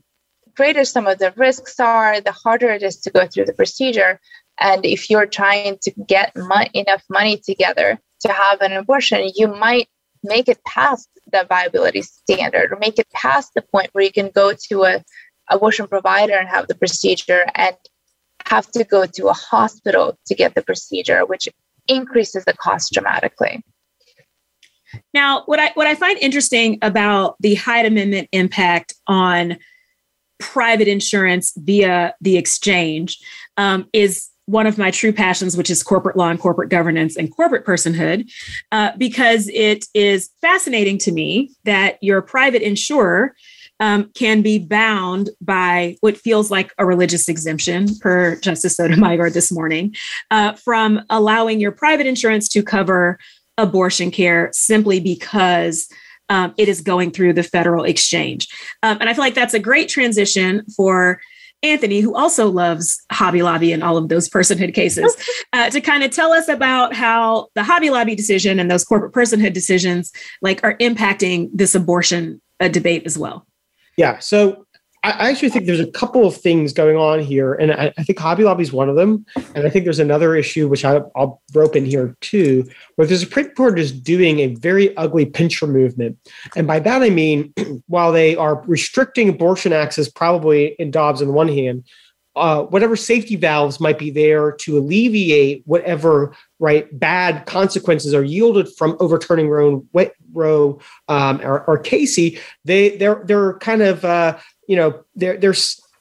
greater some of the risks are, the harder it is to go through the procedure. And if you're trying to get mo- enough money together to have an abortion, you might make it past the viability standard or make it past the point where you can go to a abortion provider and have the procedure and have to go to a hospital to get the procedure, which increases the cost dramatically. Now, what I what I find interesting about the Hyde Amendment impact on private insurance via the exchange um, is one of my true passions, which is corporate law and corporate governance and corporate personhood, uh, because it is fascinating to me that your private insurer um, can be bound by what feels like a religious exemption, per Justice Sotomayor this morning, uh, from allowing your private insurance to cover abortion care simply because um, it is going through the federal exchange. Um, and I feel like that's a great transition for Anthony, who also loves Hobby Lobby and all of those personhood cases, (laughs) uh, to kind of tell us about how the Hobby Lobby decision and those corporate personhood decisions like are impacting this abortion uh, debate as well. Yeah. So I actually think there's a couple of things going on here, and I, I think Hobby Lobby is one of them. And I think there's another issue which I, will rope in here too, where the Supreme Court is doing a very ugly pincher movement, and by that I mean (clears throat) while they are restricting abortion access, probably in Dobbs on the one hand, uh, whatever safety valves might be there to alleviate whatever right bad consequences are yielded from overturning Roe, Roe um, or, or, Casey, they they're they're kind of uh, you know they're they're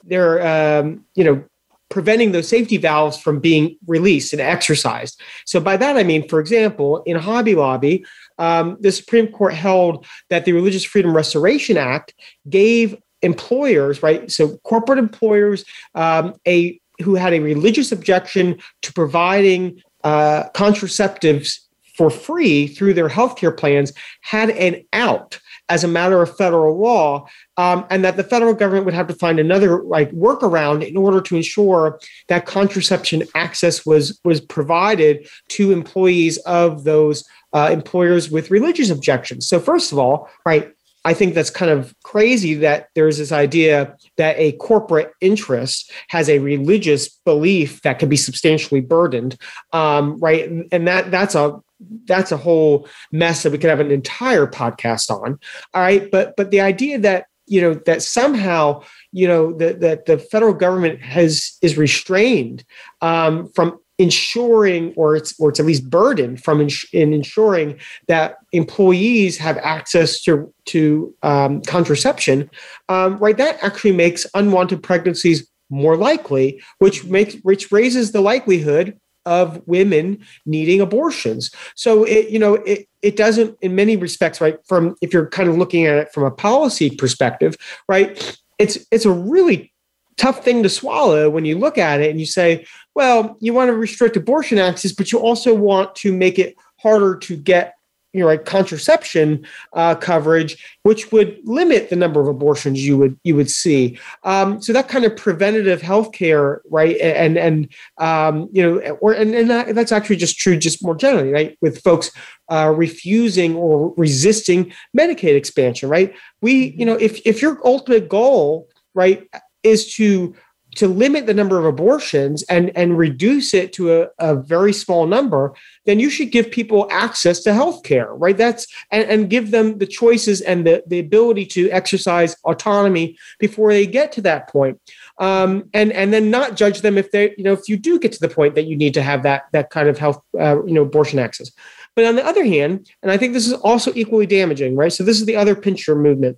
they're um, you know preventing those safety valves from being released and exercised. So by that I mean, for example, in Hobby Lobby, um, the Supreme Court held that the Religious Freedom Restoration Act gave employers, right? So corporate employers, um, a who had a religious objection to providing uh, contraceptives for free through their healthcare plans had an out as a matter of federal law, um, and that the federal government would have to find another like workaround in order to ensure that contraception access was was provided to employees of those uh, employers with religious objections. So first of all, right. I think that's kind of crazy that there's this idea that a corporate interest has a religious belief that can be substantially burdened, um, right? And that that's a that's a whole mess that we could have an entire podcast on. All right, but but the idea that you know that somehow you know that that the federal government has is restrained um, from ensuring or it's or it's at least burdened from ins- in ensuring that employees have access to to um, contraception um, right that actually makes unwanted pregnancies more likely which makes which raises the likelihood of women needing abortions. So it, you know, it, it doesn't in many respects, right? From if you're kind of looking at it from a policy perspective, right? It's it's a really tough thing to swallow when you look at it and you say, well, you want to restrict abortion access, but you also want to make it harder to get you know, right, contraception uh, coverage, which would limit the number of abortions you would you would see. Um, so that kind of preventative health care, right, and and um, you know, or and, and that, that's actually just true, just more generally, right, with folks uh, refusing or resisting Medicaid expansion, right? We, you know, if if your ultimate goal, right, is to to limit the number of abortions and, and reduce it to a, a very small number, then you should give people access to health care, right? That's and, and give them the choices and the, the ability to exercise autonomy before they get to that point. Um, and and then not judge them if they, you know, if you do get to the point that you need to have that that kind of health, uh, you know, abortion access. But on the other hand, and I think this is also equally damaging, right? So this is the other pincher movement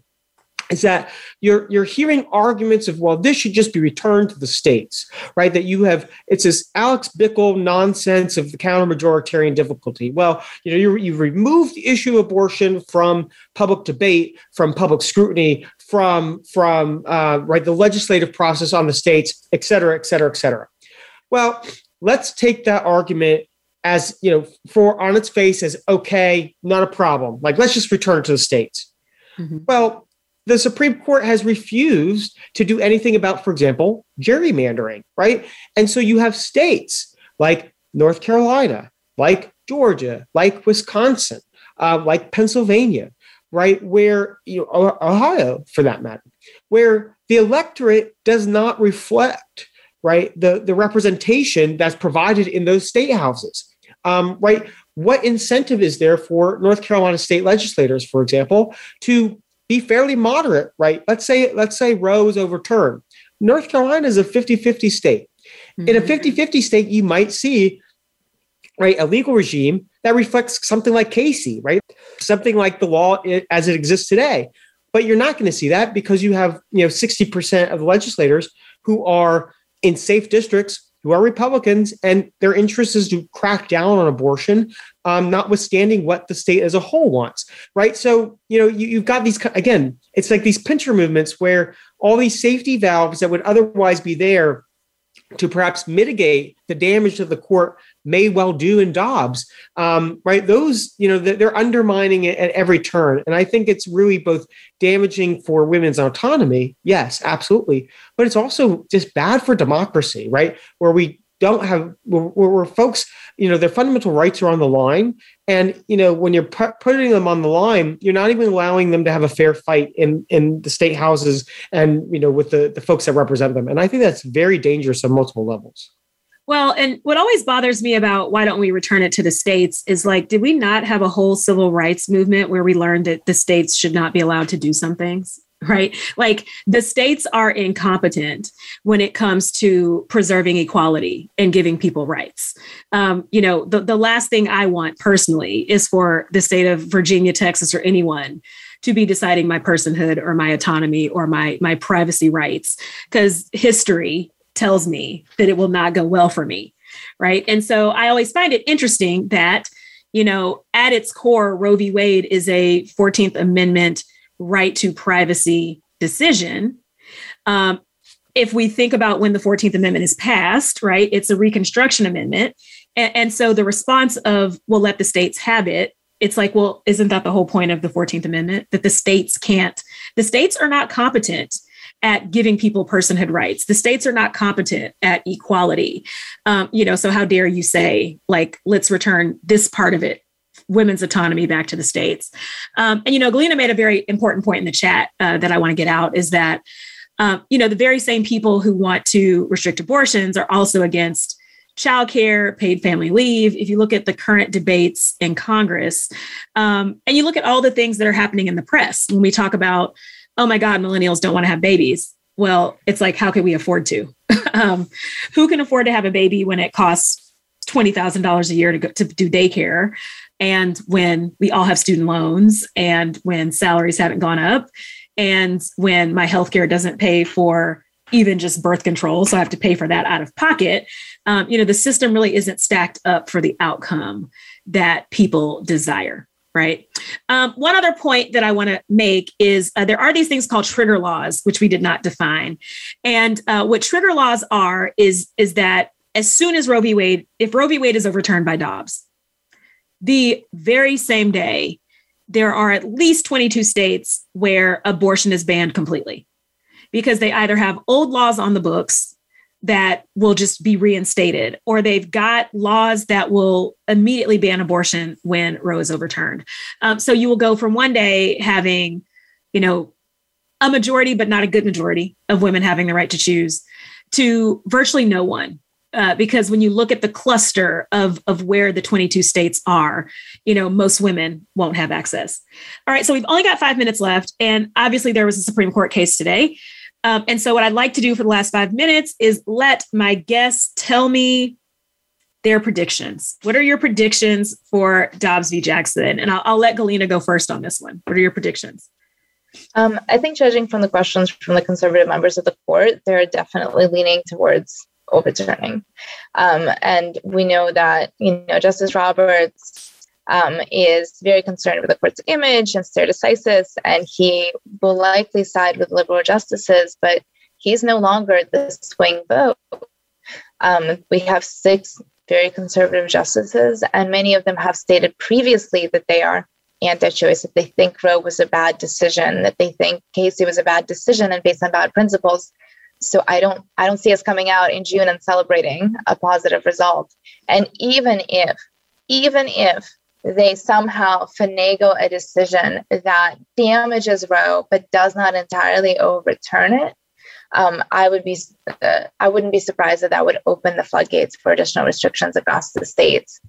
is that you're you're hearing arguments of well this should just be returned to the states right? That you have it's this alex Bickel nonsense of the counter majoritarian difficulty. Well you know you, you've removed the issue of abortion from public debate from public scrutiny from from uh, right the legislative process on the states et cetera et cetera et cetera. Well let's take that argument as you know for on its face as okay not a problem. Like let's just return it to the states. Mm-hmm. well the Supreme Court has refused to do anything about, for example, gerrymandering, right? And so you have states like North Carolina, like Georgia, like Wisconsin, uh, like Pennsylvania, right? Where, you know, Ohio for that matter, where the electorate does not reflect, right, the, the representation that's provided in those state houses, um, right? What incentive is there for North Carolina state legislators, for example, to be fairly moderate, right? Let's say let's say Roe is overturned. North Carolina is a 50-50 state. Mm-hmm. In a 50-50 mm-hmm. state, you might see right a legal regime that reflects something like Casey, right? Something like the law as it exists today. But you're not going to see that because you have, you know, 60% of the legislators who are in safe districts who are Republicans, and their interest is to crack down on abortion, um, notwithstanding what the state as a whole wants, right? So, you know, you, you've got these, again, it's like these pincher movements where all these safety valves that would otherwise be there to perhaps mitigate the damage that the court may well do in Dobbs, um, right? Those, you know, they're undermining it at every turn. And I think it's really both damaging for women's autonomy, yes, absolutely, but it's also just bad for democracy, right? Where we don't have where, where, folks you know their fundamental rights are on the line. And you know when you're pu- putting them on the line you're not even allowing them to have a fair fight in in the state houses and you know with the the folks that represent them. And i think that's very dangerous on multiple levels. Well, and what always bothers me about why don't we return it to the states is like, did we not have a whole civil rights movement where we learned that the states should not be allowed to do some things? (laughs) right? Like the states are incompetent when it comes to preserving equality and giving people rights. Um, you know, the, the last thing I want personally is for the state of Virginia, Texas, or anyone to be deciding my personhood or my autonomy or my my privacy rights because history tells me that it will not go well for me right and so i always find it interesting that you know at its core roe v wade is a 14th amendment right to privacy decision. Um, if we think about when the 14th Amendment is passed, right, it's a Reconstruction Amendment. And, and, so the response of, well, let the states have it, it's like, well, isn't that the whole point of the 14th Amendment? That the states can't, the states are not competent at giving people personhood rights. The states are not competent at equality. Um, you know, so how dare you say, like, let's return this part of it women's autonomy back to the states. Um, and you know, Galina made a very important point in the chat uh, that I want to get out is that um, you know the very same people who want to restrict abortions are also against childcare, paid family leave. If you look at the current debates in Congress, um, and you look at all the things that are happening in the press when we talk about, oh my God, millennials don't want to have babies. Well, it's like, how can we afford to? (laughs) um, who can afford to have a baby when it costs twenty thousand dollars a year to go to do daycare? And when we all have student loans and when salaries haven't gone up and when my healthcare doesn't pay for even just birth control so i have to pay for that out of pocket um, you know the system really isn't stacked up for the outcome that people desire right? Um, one other point that i want to make is uh, there are these things called trigger laws which we did not define. And uh, what trigger laws are is is that as soon as roe v. Wade if roe v. Wade is overturned by dobbs the very same day, there are at least 22 states where abortion is banned completely because they either have old laws on the books that will just be reinstated, or they've got laws that will immediately ban abortion when Roe is overturned. Um, so you will go from one day having, you know, a majority, but not a good majority of women having the right to choose, to virtually no one. Uh, because when you look at the cluster of, of where the 22 states are, you know, most women won't have access. All right, so we've only got five minutes left. And obviously, there was a Supreme Court case today um, and so, what I'd like to do for the last five minutes is let my guests tell me their predictions. What are your predictions for Dobbs v. Jackson? And I'll, I'll let Galina go first on this one. What are your predictions? Um, I think, judging from the questions from the conservative members of the court, they're definitely leaning towards overturning. Um, and we know that, you know, Justice Roberts um, is very concerned with the court's image and stare decisis, and he will likely side with liberal justices, but he's no longer the swing vote. Um, we have six very conservative justices, and many of them have stated previously that they are anti-choice, that they think Roe was a bad decision, that they think Casey was a bad decision and based on bad principles. So I don't I don't see us coming out in June and celebrating a positive result. And even if even if they somehow finagle a decision that damages Roe but does not entirely overturn it, um, I would be uh, I wouldn't be surprised that that would open the floodgates for additional restrictions across the states.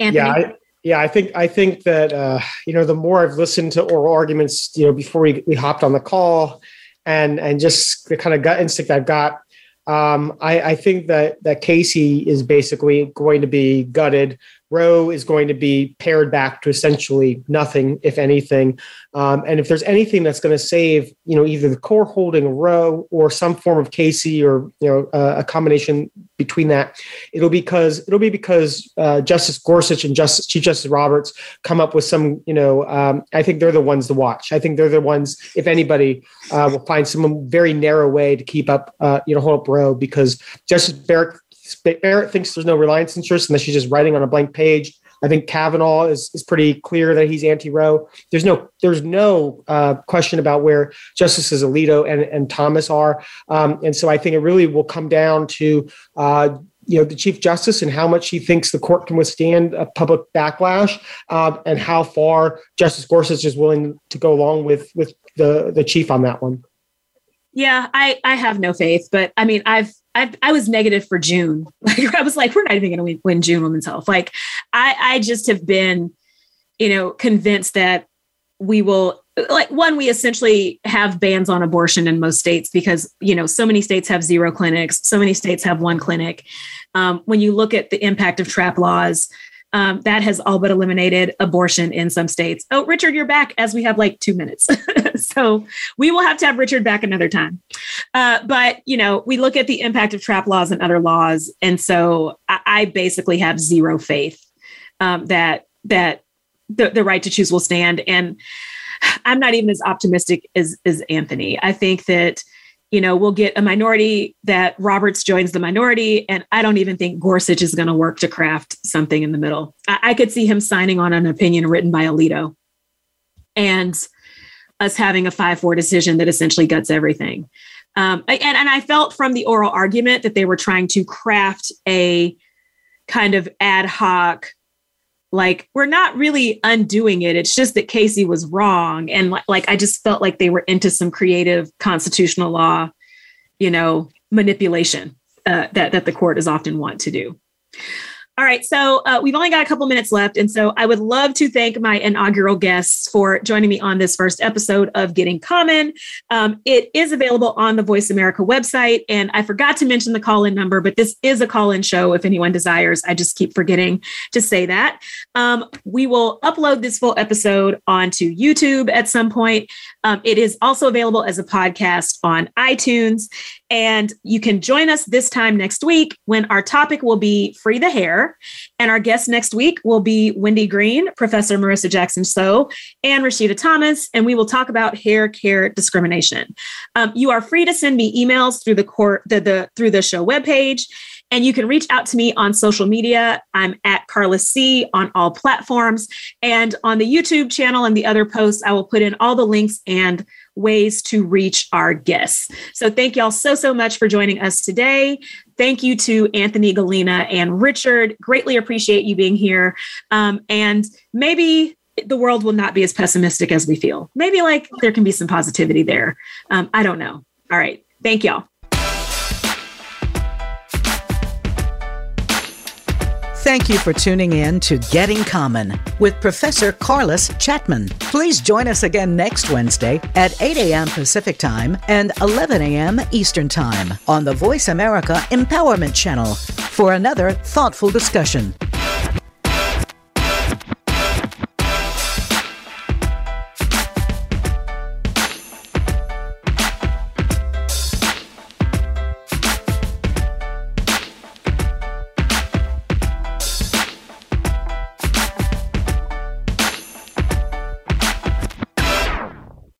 Anthony? Yeah, I, yeah, I think I think that uh, you know the more I've listened to oral arguments, you know, before we, we hopped on the call, and and just the kind of gut instinct I've got, um, I, I think that that Casey is basically going to be gutted Roe is going to be pared back to essentially nothing, if anything. Um, and if there's anything that's going to save, you know, either the core holding Roe or some form of Casey or you know uh, a combination between that, it'll because it'll be because uh, Justice Gorsuch and Justice Chief Justice Roberts come up with some, you know, um, I think they're the ones to watch. I think they're the ones, if anybody, uh, will find some very narrow way to keep up, uh, you know, hold up Roe because Justice Barrett Barrett thinks there's no reliance interest and that she's just writing on a blank page. I think Kavanaugh is, is pretty clear that he's anti-Roe. There's no there's no uh, question about where Justices Alito and, and Thomas are, um, and so I think it really will come down to uh, you know the Chief Justice and how much he thinks the court can withstand a public backlash, uh, and how far Justice Gorsuch is willing to go along with with the the chief on that one. Yeah, I I have no faith, but I mean I've I, I was negative for June. (laughs) Like I was like, we're not even going to win June Women's Health. Like I, I just have been, you know, convinced that we will like one we essentially have bans on abortion in most states because you know so many states have zero clinics so many states have one clinic um, when you look at the impact of trap laws um, that has all but eliminated abortion in some states. Oh, Richard, you're back as we have like two minutes. (laughs) so we will have to have Richard back another time. Uh, but, you know, we look at the impact of trap laws and other laws. And so I, I basically have zero faith um, that, that the, the right to choose will stand. And I'm not even as optimistic as, as Anthony. I think that you know, we'll get a minority that Roberts joins the minority. And I don't even think Gorsuch is going to work to craft something in the middle. I, I, could see him signing on an opinion written by Alito and us having a 5 4 decision that essentially guts everything. Um, and, and I felt from the oral argument that they were trying to craft a kind of ad hoc like we're not really undoing it. It's just that casey was wrong. And like, i just felt like they were into some creative constitutional law you know manipulation uh, that that the court is often want to do all right, so uh, we've only got a couple minutes left. And so I would love to thank my inaugural guests for joining me on this first episode of Getting Common. Um, it is available on the Voice America website. And I forgot to mention the call in number, but this is a call in show if anyone desires. I just keep forgetting to say that. Um, we will upload this full episode onto YouTube at some point. Um, it is also available as a podcast on iTunes. And you can join us this time next week when our topic will be Free the Hair. And our guest next week will be Wendy Greene, Professor Marissa Jackson Sow, and Rashida Thomas. And we will talk about hair care discrimination. Um, you are free to send me emails through the court the, the through the show webpage. And you can reach out to me on social media. I'm at Carla C on all platforms. And on the YouTube channel and the other posts, I will put in all the links and ways to reach our guests. So thank y'all so, so much for joining us today. Thank you to Anthony Galina and Richard. Greatly appreciate you being here. Um, and maybe the world will not be as pessimistic as we feel. Maybe like there can be some positivity there. Um, I don't know. All right. Thank y'all. Thank you for tuning in to Getting Common with Professor Carliss Chatman. Please join us again next Wednesday at 8 a.m. Pacific Time and 11 a.m. Eastern Time on the Voice America Empowerment Channel for another thoughtful discussion.